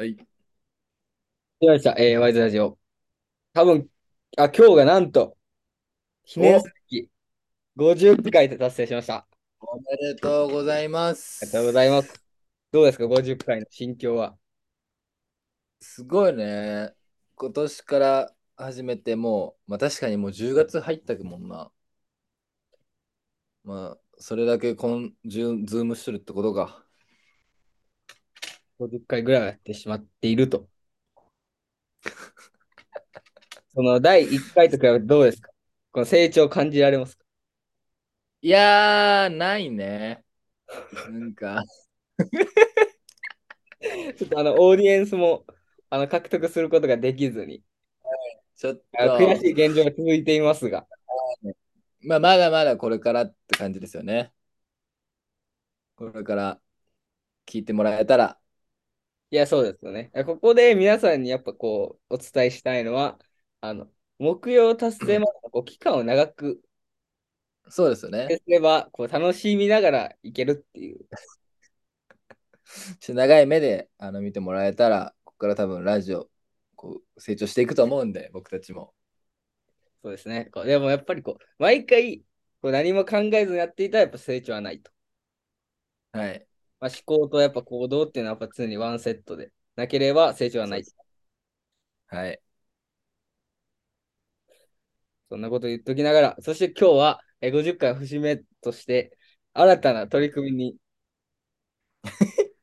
はい。来ました。えー、ワイズラジオ。多分、あ、今日がなんと、記念お、すべき50回で達成しました。あおめでとうございまりがとうございす。ます。どうですか、50回の心境は？すごいね。今年から始めてもう、まあ確かにもう10月入ったもんな。まあ、それだけこん、ズームしてるってことか。50回ぐらいはやってしまっていると。その第1回と比べてどうですか？この成長を感じられますか？いやー、ないね。なんか、ちょっとあの、オーディエンスもあの獲得することができずに、ちょっあ悔と、しい現状が続いていますが、まあまだまだこれからって感じですよね。これから聞いてもらえたら。いや、そうですよね。ここで皆さんにやっぱこう、お伝えしたいのは、あの、目標達成までのこう期間を長くそうですよね。すれば、こう楽しみながらいけるっていう。長い目であの見てもらえたら、ここから多分ラジオこう成長していくと思うんで、僕たちも。そうですね。こうでもやっぱりこう、毎回こう何も考えずにやっていたらやっぱ成長はないと。はい。まあ、思考とやっぱ行動っていうのはやっぱ常にワンセットでなければ成長はない。はい。そんなこと言っときながら、そして今日はえー50回節目として新たな取り組みに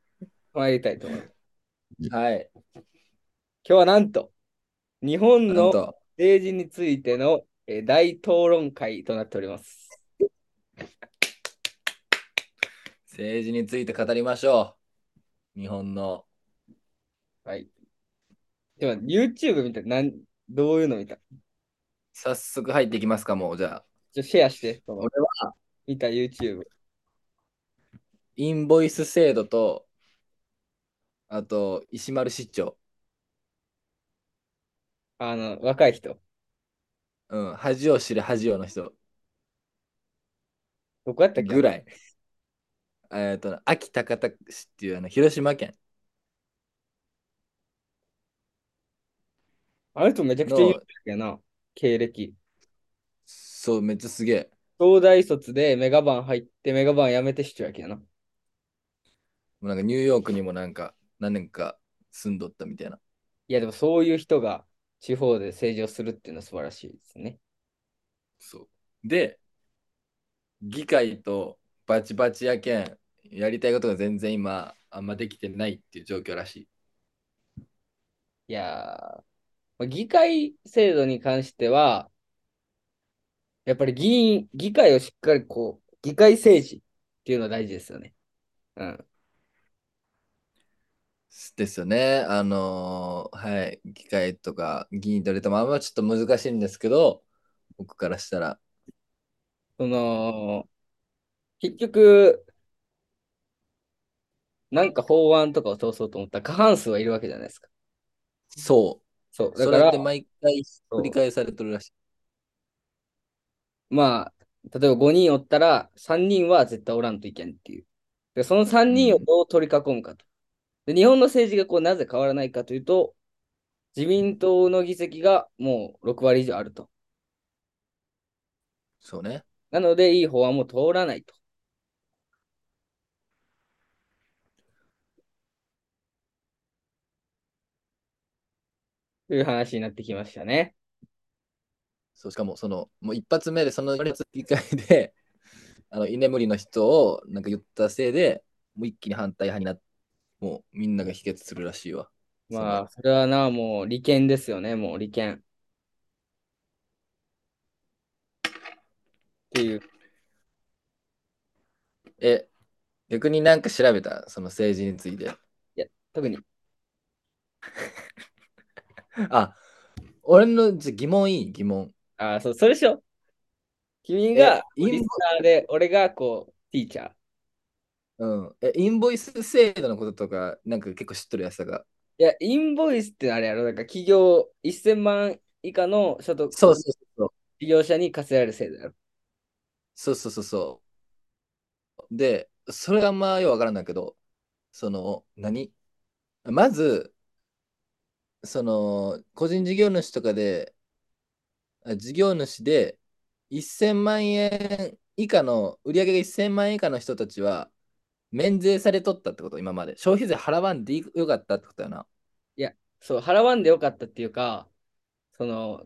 参りたいと思います。はい。今日はなんと、日本の政治についてのえー大討論会となっております。政治について語りましょう。日本の。はい。でも YouTube 見たなんどういうの見た？早速入っていきますか、もう。じゃあ。ちょシェアして、俺は、見た YouTube。インボイス制度と、あと、石丸市長。あの、若い人。うん。恥を知る恥をの人どこやったっけ？ぐらい。えっと、秋高田市っていうあの広島県あの人めちゃくちゃ有名の、だけどな、経歴。そう、めっちゃすげえ。東大卒でメガバン入ってメガバン辞めて市長やけどな。もうなんかニューヨークにもなんか何年か住んどったみたいな。いや、でもそういう人が地方で政治をするっていうのは素晴らしいですね。そう。で、議会とバチバチやけん、やりたいことが全然今、あんまできてないっていう状況らしい。いやー、議会制度に関しては、やっぱり議員、議会をしっかりこう、議会政治っていうのは大事ですよね。うん。ですよね。あのーはい、議会とか議員とれてもあんまちょっと難しいんですけど、僕からしたら。その、結局、なんか法案とかを通そうと思ったら過半数はいるわけじゃないですか。そう。そう。だそから、れって毎回繰りそ返されてるらしい。うまあ、例えば5人おったら3人は絶対おらんといけんっていう。で、その3人をうん。どう取り囲むかと。で、日本の政治がこうなぜ変わらないかというと、自民党の議席がもう6割以上あると。そうね。なので、いい法案も通らないという話になってきましたね。そう、しかもその、もう一発目でその議会で、あの居眠りの人をなんか言ったせいで、もう一気に反対派になって、もうみんなが否決するらしいわ。まあ、それはな、もう利権ですよね、もう利権。っていう。え、逆になんか調べた、その政治について。いや、特に。あ、俺の疑問いい？疑問。ああ、そう、それでしょ。君えが、インリスナーで、俺がこう、ティーチャー。うん、えインボイス制度のこととか、なんか結構知っとるやつだが。いや、インボイスってあれやろ、だから企業1000万以下の所得そうそうそう。事業者に課せられる制度やろ。そうそうそうそう。で、それがあんまよくわからんだけど、その、何？まず、その、個人事業主とかで、あ事業主で1000万円以下の、売上が1000万円以下の人たちは、免税されとったってこと、今まで。消費税払わんでよかったってことやな。いや、そう、払わんでよかったっていうか、その、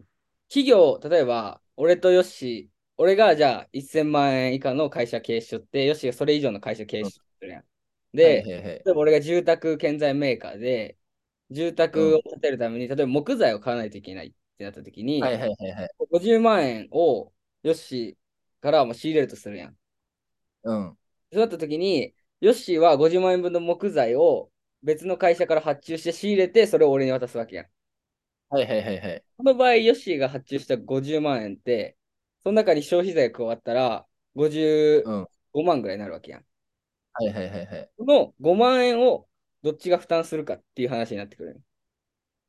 企業、例えば、俺とヨッシー、俺がじゃあ1000万円以下の会社経営しとって、ヨッシーがそれ以上の会社経営しとってるやん。で、はいはいはい例えば俺が住宅建材メーカーで、住宅を建てるために、例えば木材を買わないといけないってなった時に、はいはいはいはい。50万円をヨッシーからも仕入れるとするやん。うん。そうなった時に、ヨッシーは50万円分の木材を別の会社から発注して仕入れて、それを俺に渡すわけやん。はいはいはいはい。この場合、ヨッシーが発注した50万円って、その中に消費税が加わったら55うん。万ぐらいになるわけやん。はいはいはいはい。この5万円をどっちが負担するかっていう話になってくる。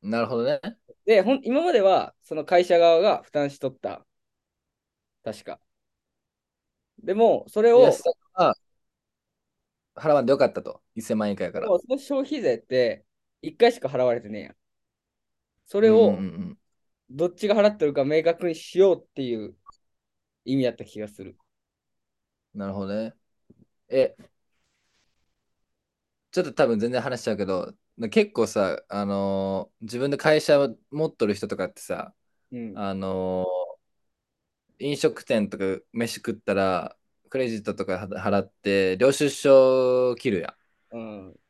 なるほどね。で、ほん今まではその会社側が負担しとった。確か。でも、それを、払わんでよかったと。1000万円以下やから。その消費税って1回しか払われてねえやん。そそれをどっちが払ってるか明確にしようっていう意味だった気がする。なるほどね。え、ちょっと多分全然話しちゃうけど、結構さ、あのー自分で会社を持っとる人とかってさ、うん。あのー飲食店とか飯食ったら、クレジットとか払って、領収書切るやん。うん、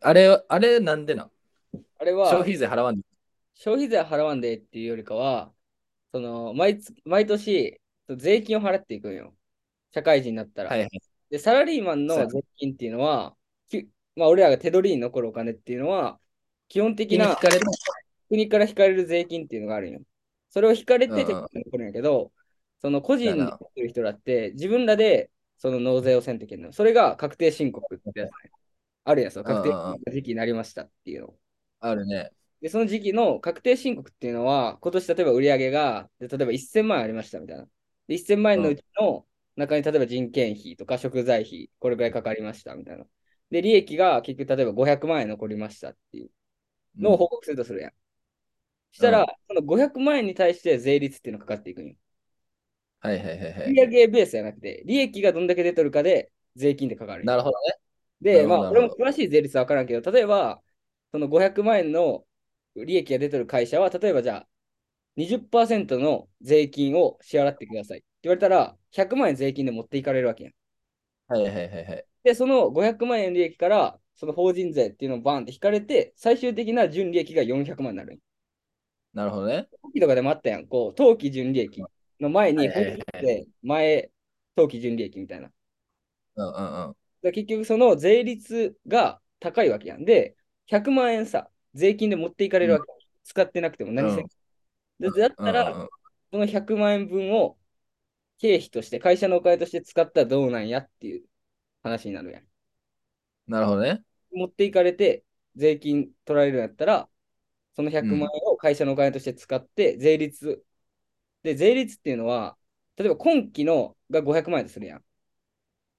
あれ、あれなんでなん？あれは消費税払わんで。消費税払わんでっていうよりかは、その毎月毎年税金を払っていくんよ。社会人になったら。はいはい。で、サラリーマンの税金っていうのは、きまあ、俺らが手取りに残るお金っていうのは、基本的な。国から引かれる税金っていうのがあるんよ。それを引かれて手取りに残るんやけど、その個人でってる人だって、自分らでその納税をせんといけないの。それが確定申告ってやつね。あるやん、その確定申告の時期になりましたっていうの。あるね。で、その時期の確定申告っていうのは、今年例えば売上が、で例えば1000万円ありましたみたいな。で、1000万円のうちの中に例えば人件費とか食材費、これぐらいかかりましたみたいな。で、利益が結局例えば500万円残りましたっていうのを報告するとするやん。したら、うんその500万円に対して税率っていうのがかかっていくんよ。はいはいはいはい。売上ベースじゃなくて、利益がどんだけ出とるかで税金ってかかる。なるほどね。なで、まあ、俺もなるほ詳しい税率は分からんけど、例えば、その500万円の利益が出てる会社は、例えばじゃあ、20%の税金を支払ってください言われたら、100万円税金で持っていかれるわけやん。はいはいはいはい。で、その500万円利益から、その法人税っていうのをバーンって引かれて、最終的な純利益が400万になる。なるほどね。登記とかでもあったやん。こう、当期純利益の前に、法人税前、当期純利益みたいな。うんうんうん。結局その税率が高いわけやん。で、100万円さ、税金で持っていかれるわけ。使ってなくても何せ。うんでだったら、うんうんうんその100万円分を経費として、会社のお金として使ったらどうなんやっていう話になるやん。なるほどね。持っていかれて、税金取られるんやったら、その100万円を会社のお金として使って、税率。で、税率っていうのは、例えば今期のが500万円とするやん。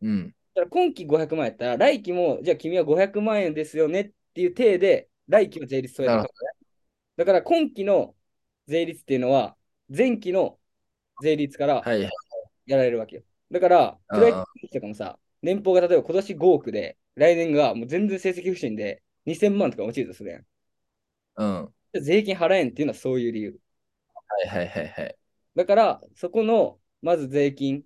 うん。だから今期500万円やったら、来期も、じゃあ君は500万円ですよねっていう体で、来期は税率それなるほだから今期の税率っていうのは、前期の税率からはいはい。やられるわけよ。だから、うんプロ野球とかもさ、年俸が例えば今年5億で、来年がもう全然成績不振で2000万とか落ちるとするやん。うん。は税金払えんっていうのはそういう理由。いはいはいはい。だから、そこの、まず税金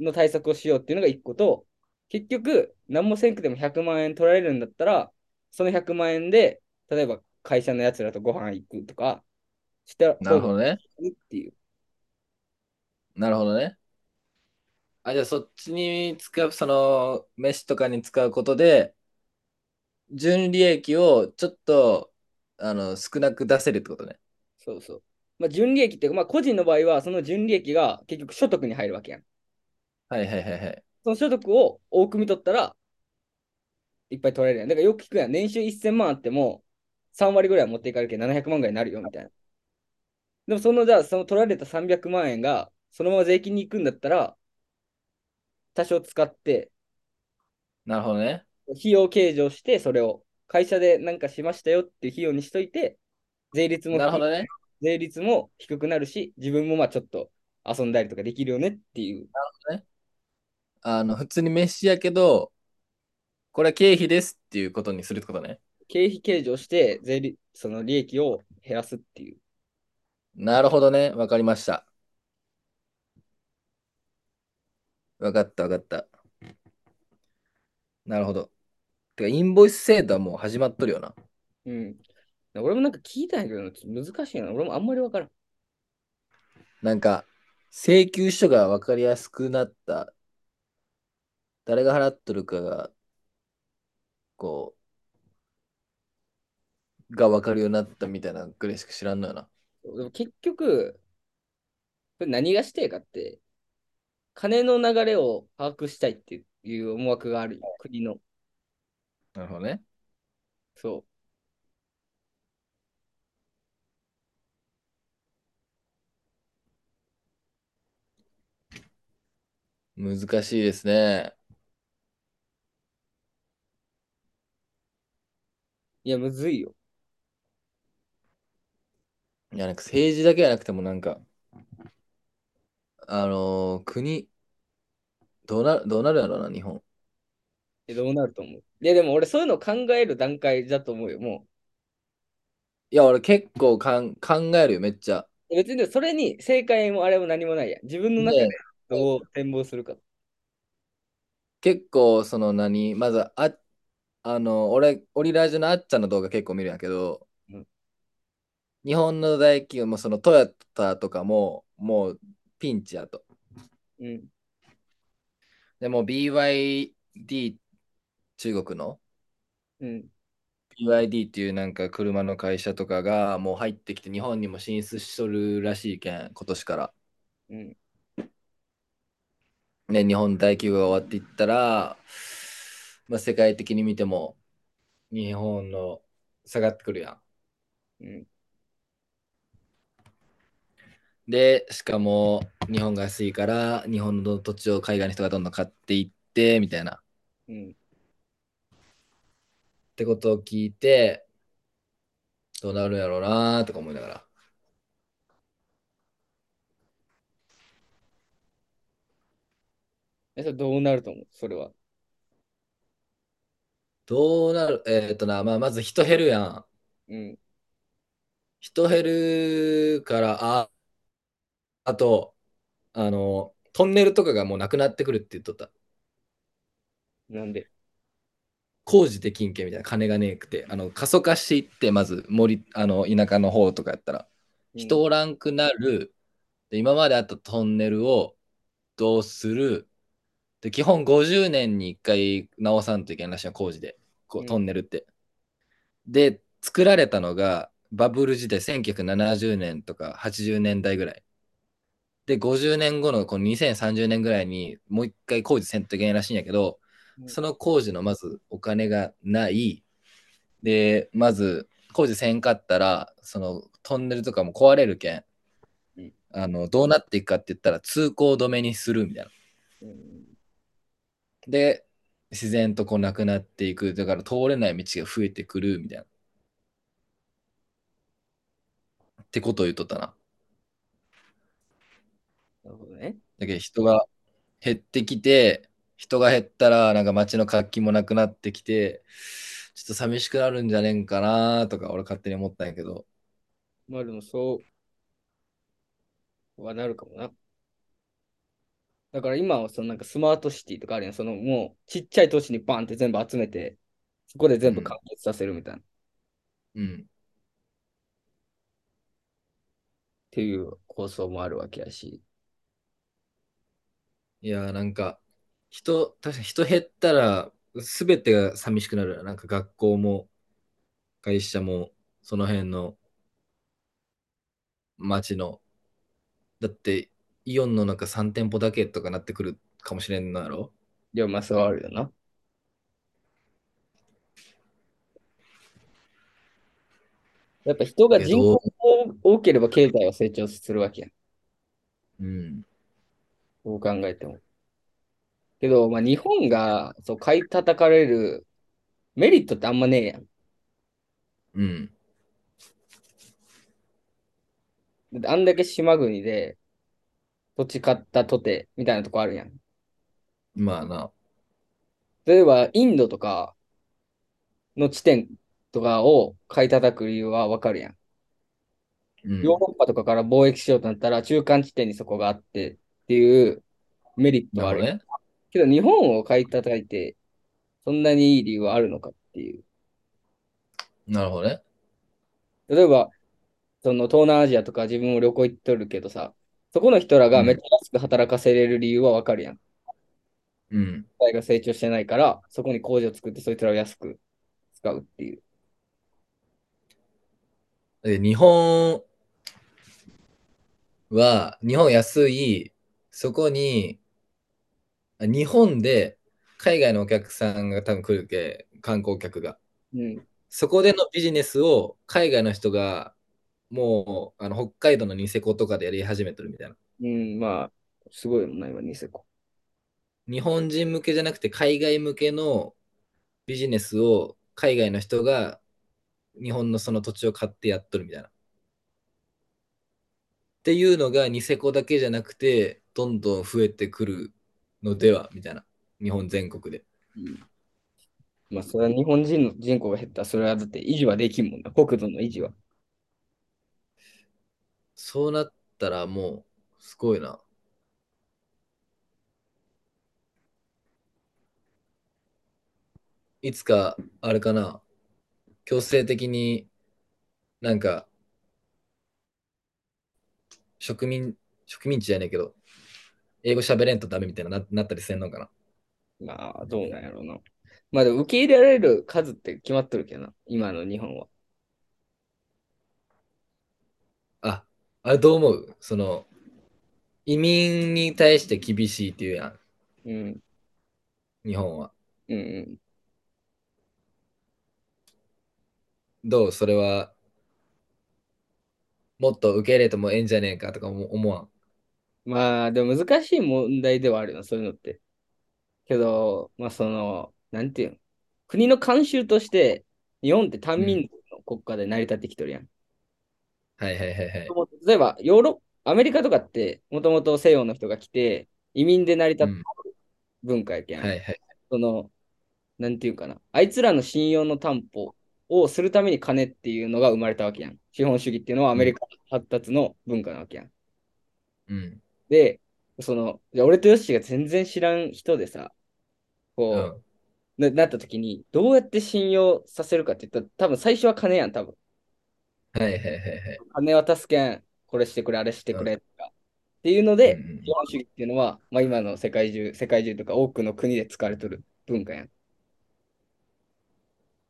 の対策をしようっていうのが1個と、結局、何もせんくても100万円取られるんだったら、その100万円で、例えば会社のやつらとご飯行くとか、したなるほどね。っていう。なるほどね。あ、じゃあそっちに使う、その、飯とかに使うことで、純利益をちょっと、あの、少なく出せるってことね。そうそう。まあ、純利益っていうか、まあ、個人の場合は、その純利益が結局所得に入るわけやん。はいはいはいはい。その所得を多く見とったら、いっぱい取られるやん。だからよく聞くやん。年収1000万あっても、3割ぐらいは持っていかれるけど700万ぐらいになるよ、みたいな。でも、その、じゃあ、その取られた300万円が、そのまま税金に行くんだったら、多少使って、なるほどね。費用計上して、それを会社でなんかしましたよっていう費用にしといて、税率もなるほどね。税率も低くなるし、自分もまあちょっと遊んだりとかできるよねっていう。あの、普通に飯やけど、これは経費ですっていうことにするってことね。経費計上して税率、その利益を減らすっていう。なるほどね。わかりました。わかったわかった。なるほど。てか、インボイス制度はもう始まっとるよな。うん。俺もなんか聞いたんやけど、難しいな。俺もあんまりわからん。なんか、請求書がわかりやすくなった。誰が払っとるかが、こう、がわかるようになったみたいなぐらいしか知らんのよな。でも結局、何がしてえかって、金の流れを把握したいっていう思惑があるよ国の。なるほどね。そ難しいですね。う。いや、むずいよ。いや、なんか政治だけじゃなくてもなんか、あのー国、どうな、どうなるやろうな、日本。えどうなると思う？いや、でも俺そういうのを考える段階だと思うよ。もいや、俺結構かん考えるよ、めっちゃ。う。別にそれに正解もあれも何もないやん。自分の中でねどう展望するか。結構、その何、まず、あ、あの、俺、オリラジのあっちゃんの動画結構見るんやけど、うん日本の大企業も、そのトヨタとかも、もうピンチやと。うん。でも BYD、中国の？うん。BYD っていうなんか車の会社とかがもう入ってきて日本にも進出しとるらしいけん、今年から。うん。ね、日本大企業が終わっていったら、まあ、世界的に見ても日本の下がってくるやん。うん。で、しかも日本が安いから日本の土地を海外の人がどんどん買っていってみたいな。っうん。てことを聞いて、どうなるんやろうなとか思いながら。え、それどうなると思う？それは。どうなる？えっとな、まあ、まず人減るやん。うん。人減るから、あ、あと、あの、トンネルとかがもうなくなってくるって言っとった。なんで？工事できんけみたいな金がねえくて、あの過疎化していって、まず森、あの田舎の方とかやったら、人おらんくなる、で今まであったトンネルをどうする、で基本50年に1回直さんといけないらしいの、工事で、こううん。トンネルって。で、作られたのがバブル時代1970年とか80年代ぐらい。で、50年後のこの2030年ぐらいにもう一回工事せんといけないらしいんやけど、うんその工事のまずお金がない。で、まず工事せんかったら、そのトンネルとかも壊れるけん、うんあのどうなっていくかって言ったら通行止めにするみたいな。うん。で、自然とこうなくなっていく。だから通れない道が増えてくるみたいな。ってことを言っとったな。なるほどね。だけど人が減ってきて、人が減ったらなんか街の活気もなくなってきて、ちょっと寂しくなるんじゃねえんかなとか俺勝手に思ったんやけど。まあでもそうはなるかもな。だから今はそのなんかスマートシティとかあるやん。そのもうちっちゃい都市にバンって全部集めて、そこで全部完結させるみたいな。っうん。ていう構想もあるわけやし。いやーなんか人、確かに人減ったら全てが寂しくなる。なんか学校も会社もその辺の街の。だってイオンの中3店舗だけとかなってくるかもしれんのやろ？いや、まあそうあるよな。やっぱ人が人口が多ければ経済は成長するわけやん。うん。どう考えても。けど、まあ、日本がそう買い叩かれるメリットってあんまねえやん。うん。だってあんだけ島国で土地買ったとてみたいなとこあるやん。まあな。例えば、インドとかの地点とかを買い叩く理由はわかるやん。うん。ヨーロッパとかから貿易しようとなったら中間地点にそこがあってっていうメリットはある。なるね。けど日本を買い叩いてそんなにいい理由はあるのかっていう。なるほどね。例えば、その東南アジアとか自分も旅行行っとるけどさ、そこの人らがめっちゃ安く働かせれる理由はわかるやん。うん。社会が成長してないから、そこに工場作ってそいつらを安く使うっていう。で日本は、日本安い、そこに、あ日本で海外のお客さんが多分来るけ、観光客が。うん。そこでのビジネスを海外の人がもうあの北海道のニセコとかでやり始めてるみたいな。うん、まあ、すごいもんな、今、ニセコ。日本人向けじゃなくて海外向けのビジネスを海外の人が日本のその土地を買ってやっとるみたいな。っていうのがニセコだけじゃなくてどんどん増えてくるのではみたいな。日本全国で。うん。まあ、それは日本人の人口が減ったら、それはだって維持はできんもんな、国土の維持は。そうなったらもうすごいな。いつかあれかな。強制的になんか植民、植民地じゃないけど、英語喋れんとダメみたいなななったりせんのかな？まあ、どうなんやろうな。まあ、でも受け入れられる数って決まっとるけどな、今の日本は。あ、あれどう思う？その、移民に対して厳しいっていうやん、うん、日本は。うん、うん。どう？それは、もっと受け入れてもええんじゃねえかとか思思わん？まあ、でも難しい問題ではあるな、そういうのって。けど、まあ、その、なんていうの、国の慣習として、日本って単民族の国家で成り立ってきとるやん。はいはいはいはい。例えば、ヨーロアメリカとかって、もともと西洋の人が来て、移民で成り立った文化やけん。はいはい。その、なんていうかな、あいつらの信用の担保をするために金っていうのが生まれたわけやん。資本主義っていうのはアメリカ発達の文化なわけやん。うん。で、その、じゃあ俺とヨッシーが全然知らん人でさ、うこん。う、ななった時に、どうやって信用させるかって言ったら、多分最初は金やん、多分。はいはいはいはい。金渡すけん、これしてくれ、あれしてくれとか。っていうので、うんうん資本主義っていうのは、まあ今の世界中、世界中とか多くの国で使われてる文化やん。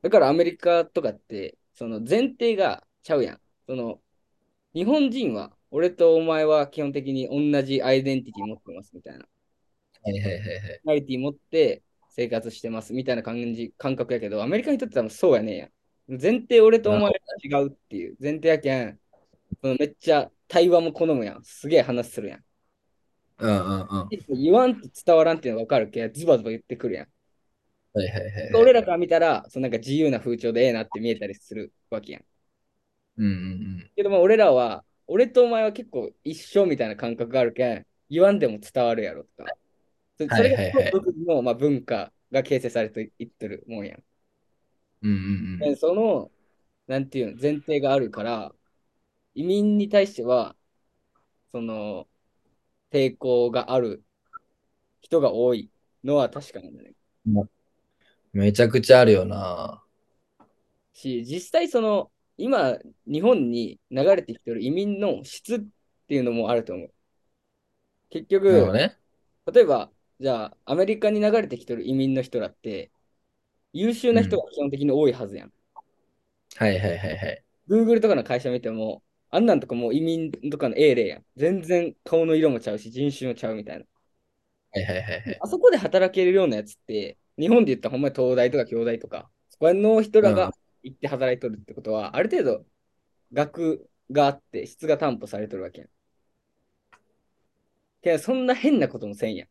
だからアメリカとかって、その前提がちゃうやん。その、日本人は、俺とお前は基本的に同じアイデンティティ持ってますみたいな。はいはいはいはい。アイデンティティ持って生活してますみたいな感じ、感覚やけど、アメリカにとって多分そうやねえやん。前提俺とお前は違うっていう前提やけん、めっちゃ対話も好むやん。すげえ話するやん。うんうんうん。言わんと伝わらんっていうのが分かるけん、ズバズバ言ってくるやん。はいはいはいはい。俺らから見たら、そのなんか自由な風潮でええなって見えたりするわけやん。うんうんけども俺らは、俺とお前は結構一緒みたいな感覚があるけん、言わんでも伝わるやろとか。そそれがはいはいはい独自の、まあ、文化が形成されていってるもんやん。うん。うんうんその、なんていうの、前提があるから、移民に対しては、その、抵抗がある人が多いのは確かなんだね。めちゃくちゃあるよな。し、実際その、今、日本に流れてきてる移民の質っていうのもあると思う。結局、ね。例えば、じゃあ、アメリカに流れてきてる移民の人らって、優秀な人が基本的に多いはずやん。はいはいはいはい。Google とかの会社見ても、あんなんとかもう移民とかの A 例やん。全然顔の色もちゃうし、人種もちゃうみたいな。はいはいはいはい。あそこで働けるようなやつって、日本で言ったらほんまに東大とか京大とか、そこの人らうんが行って働いとるってことは、ある程度学があって質が担保されとるわけやん。けど、そんな変なこともせんやん。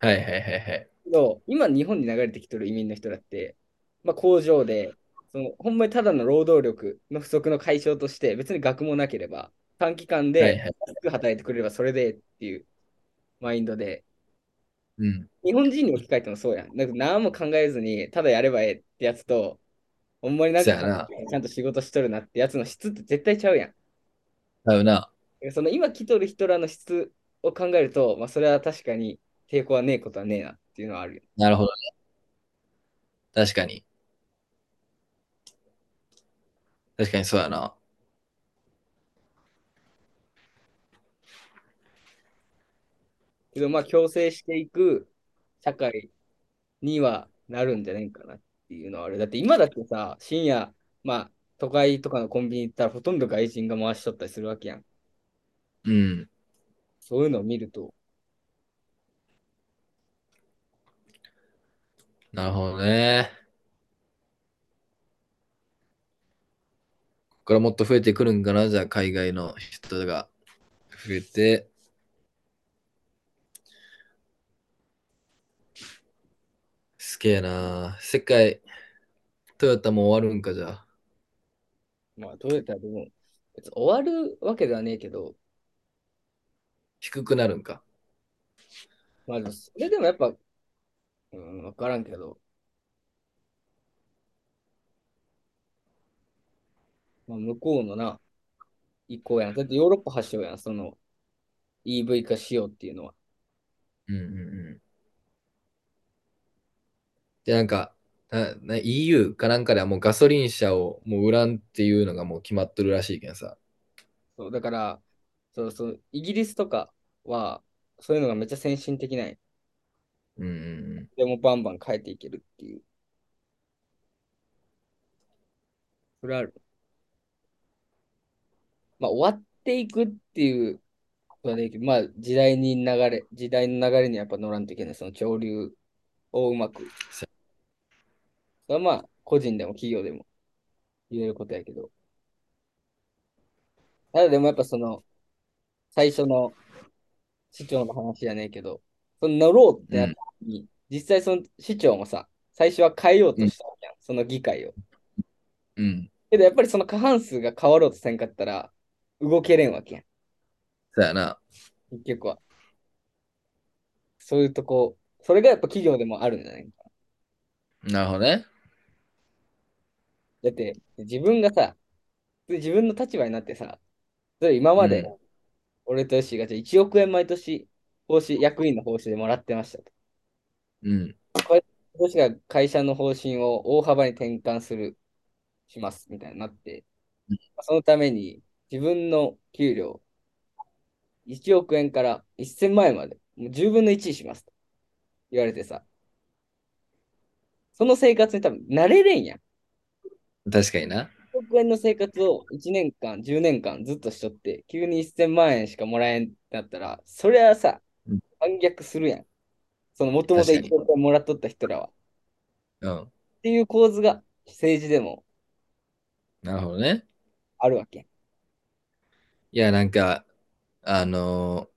はいはいはいはい。けど、今日本に流れてきてる移民の人だって、まあ、工場で、そのほんまにただの労働力の不足の解消として、別に学もなければ、短期間はいでく働いてくれればそれでっていうマインドで、うん。日本人に置き換えてもそうやん。なんか何も考えずに、ただやればええってやつと、ほんまになんかそうやな。ちゃんと仕事しとるなってやつの質って絶対ちゃうやん。合うな。その今来とる人らの質を考えると、まあ、それは確かに抵抗はねえことはねえなっていうのはあるよ。なるほどね。確かに。確かにそうやな。けどまあ強制していく社会にはなるんじゃないかなっていうのはある。だって今だってさ、深夜、まあ都会とかのコンビニ行ったらほとんど外人が回しとったりするわけやん。うん。そういうのを見ると、なるほどね。ここからもっと増えてくるんかな？じゃあ海外の人が増えて。すげえな。世界、トヨタも終わるんかじゃあ。まあトヨタでも別に終わるわけではねえけど、低くなるんか。まあでもそれでもやっぱ、うん、わからんけど、まあ、向こうのな、意向やん。だってヨーロッパ発祥やん、その EV 化しようっていうのは。うんうんうん。で、なんか、EU かなんかではもうガソリン車をもう売らんっていうのがもう決まっとるらしいけんさ。そう、だから、そうそう、イギリスとかは、そういうのがめっちゃ先進的なんやうんうんでもバンバン変えていけるっていう。それある。まあ、終わっていくっていうことはできる。まあ、時代に流れ、時代の流れにやっぱ乗らんといけない。その潮流をうまく。そそれはまあ、個人でも企業でも言えることやけど。ただでもやっぱその、最初の市長の話じゃねえけど、その乗ろうってなった時に、実際その市長もさ、最初は変えようとしたわけやん、その議会を。うん。うん。けどやっぱりその過半数が変わろうとせんかったら、動けれんわけやん、そうやな。結局は。そういうとこ、それがやっぱ企業でもあるんじゃないかな。なるほどね。だって、自分がさ、自分の立場になってさ、それ今まで、うん俺とヨッシーがじゃあ1億円毎年、報酬、役員の報酬でもらってましたと。うん。今年が会社の方針を大幅に転換する、します、みたいになってうん、そのために自分の給料、1億円から1000万円まで、もう10分の1にしますと言われてさ、その生活に多分慣れれんやん。確かにな。1億円の生活を1年間、10年間ずっとしとって、急に1000万円しかもらえんってなったら、それはさうん、反逆するやん。そのもともと確かに1億円もらっとった人らは。っうん。ていう構図が政治でもなるほどね。あるわけ。いや、なんか、あのー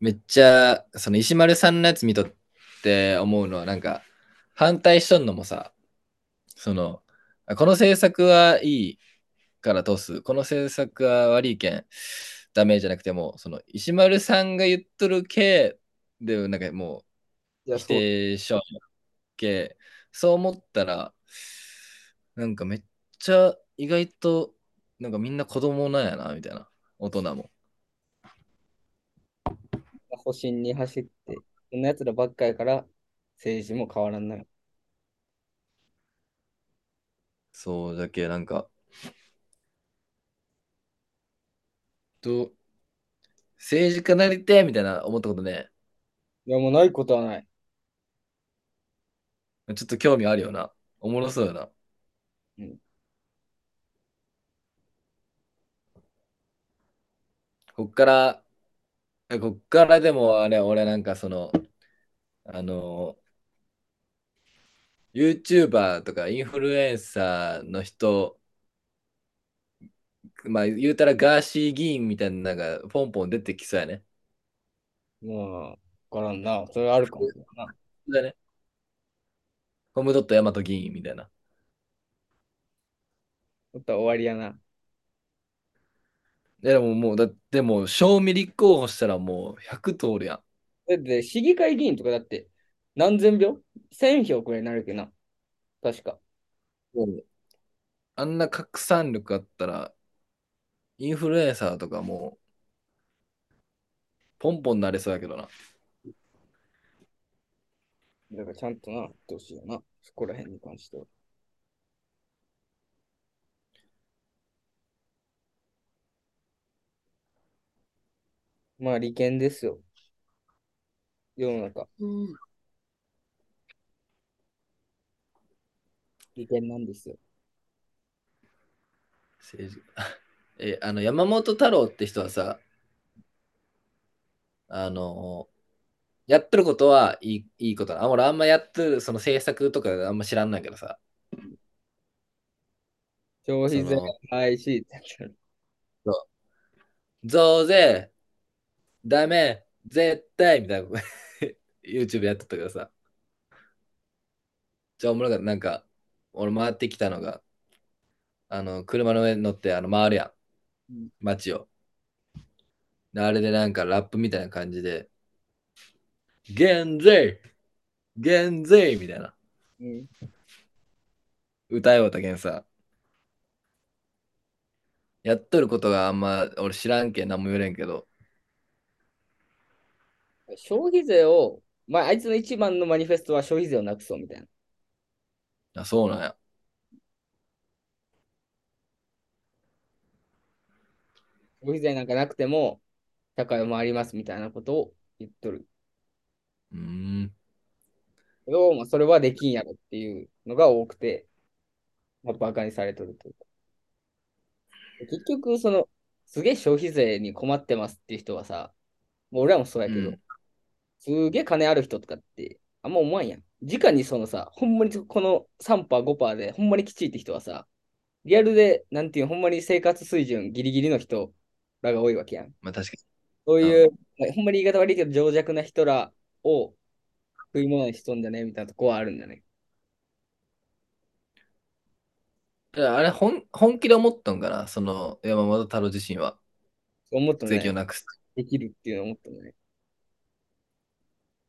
めっちゃ、その石丸さんのやつ見とって思うのは、なんか、反対しとんのもさ、その、あこの政策はいいから通す、この政策は悪いけん、ダメじゃなくても、その、石丸さんが言っとる系で、なんかもいうや、否定しちゃうけ、そう思ったら、なんかめっちゃ意外と、なんかみんな子供なんやな、みたいな。大人も。保身に走って、そんな奴らばっかりから政治も変わらんのよ。そうだけ、なんか、と、政治家なりてえみたいな思ったことね、いや、もうないことはない。ちょっと興味あるよな。おもろそうよな。うんこっから、えこっからでもあれ、俺なんかその、あの、YouTuber とかインフルエンサーの人、まあ言うたらガーシー議員みたいなのがポンポン出てきそうやね。まあ、わからんな。それあるかもしれんな。だね。コムドット大和議員みたいな。おったら終わりやな。でももう、だってもう、賞味立候補したらもう100通るやん。だって、市議会議員とかだって、何千票 ?1000 票くらいになるけどな。確か。もうあんな拡散力あったら、インフルエンサーとかもう、ポンポンなれそうやけどな。だからちゃんとな、ってほしいよな。そこら辺に関しては。まあ、利権ですよ。世の中。利権なんですよ。政治。え、あの、山本太郎って人はさ、あの、やってることはいいいいことな。あ俺あんまやってる、その政策とかあんま知らんないけどさ、消費税廃止ってやつやろ。増税、ダメ、絶対みたいな。YouTube やってたけどさ、じゃあおもろかった。なんか、俺回ってきたのが、あの、車の上に乗ってあの回るやうんん、街を。であれでなんかラップみたいな感じで、減税減税みたいなうん。歌いよったけんさ、やっとることがあんま俺知らんけん何も言えれんけど、消費税を、まあ、あいつの一番のマニフェストは消費税をなくそうみたいな。あそうなんや。消費税なんかなくても、社会を回りますみたいなことを言っとる。うーん。けど、まあ、それはできんやろっていうのが多くて、まあ、バカにされとるというか。結局、その、すげえ消費税に困ってますっていう人はさ、もう俺らもそうやけど、うんすげえ金ある人とかって、あんま思わんやん。直にそのさ、ほんまにこの3%、5%で、ほんまにきちいって人はさ、リアルで、なんていう、ほんまに生活水準ギリギリの人らが多いわけやん。まあ確かそういう、ほんまに言い方悪いけど、情弱な人らを食い物にしとんじゃねみたいなとこはあるんだね。あれ本、本気で思ったんかな？その山本太郎自身は。思ったね、税金をなくす。できるっていうのを思ったね。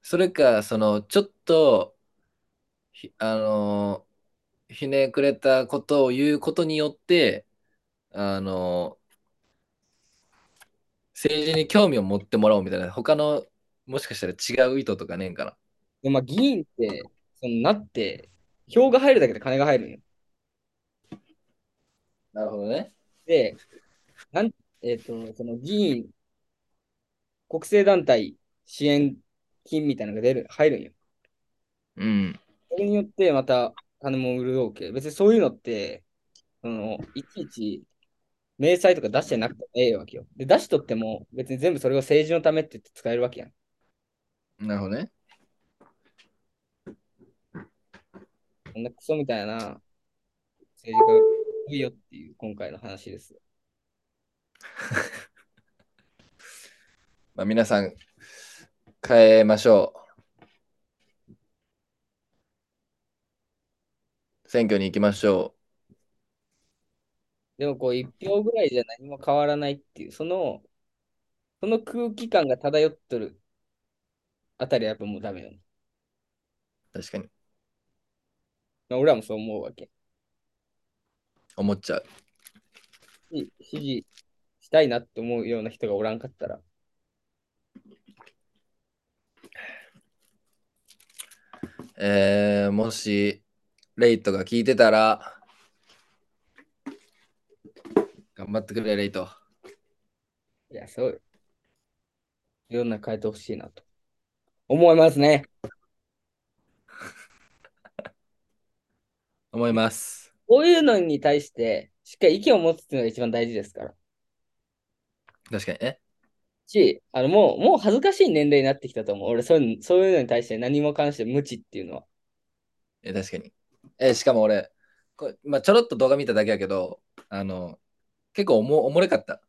それか、その、ちょっと、ひあの、ひねくれたことを言うことによって、あの、政治に興味を持ってもらおうみたいな、他の、もしかしたら違う意図とかねえんかな。でまあ、議員って、そのなって、票が入るだけで金が入るんよ。なるほどね。で、なんえっ、と、その議員、国政団体支援金みたいなのが出る、入るんよ。うん。それによってまた金も潤うけど、別にそういうのって、そのいちいち明細とか出してなくてもええわけよ。で、出しとっても別に全部それを政治のためって言って使えるわけやん。なるほどね。こんなクソみたいな政治家が多いよっていう今回の話です。まあ、皆さん、変えましょう。選挙に行きましょでもこう一票ぐらいじゃ何も変わらないっていう、その、その空気感が漂っとるあたりはやっぱもうダメよね。う。確かに。まあ俺らもそう思うわけ。思っちゃう。し支持したいなって思うような人がおらんかったら、えー、もし、レイトが聞いてたら、頑張ってくれ、レイト。いや、そうよ。いろんな変えてほしいなと思いますね。思います。こういうのに対して、しっかり意見を持つっていうのが一番大事ですから。確かにね。し、あの、もう、もう恥ずかしい年齢になってきたと思う。俺、そういうの、そういうのに対して何も関して無知っていうのは。え、確かに。え、しかも俺、これまあ、ちょろっと動画見ただけやけど、あの、結構おもおもれかった。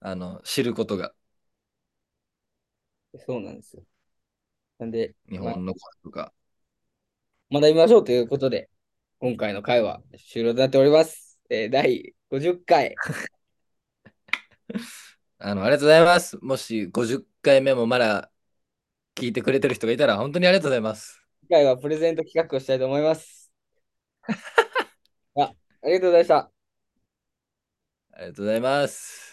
あの、知ることが、そうなんですよ。なんで、まあ日本のこととか。学びましょうということで、今回の回は終了となっております。えー第50回。あの、ありがとうございます。もし50回目もまだ聞いてくれてる人がいたら、本当にありがとうございます。次回はプレゼント企画をしたいと思います。あありがとうございました。ありがとうございます。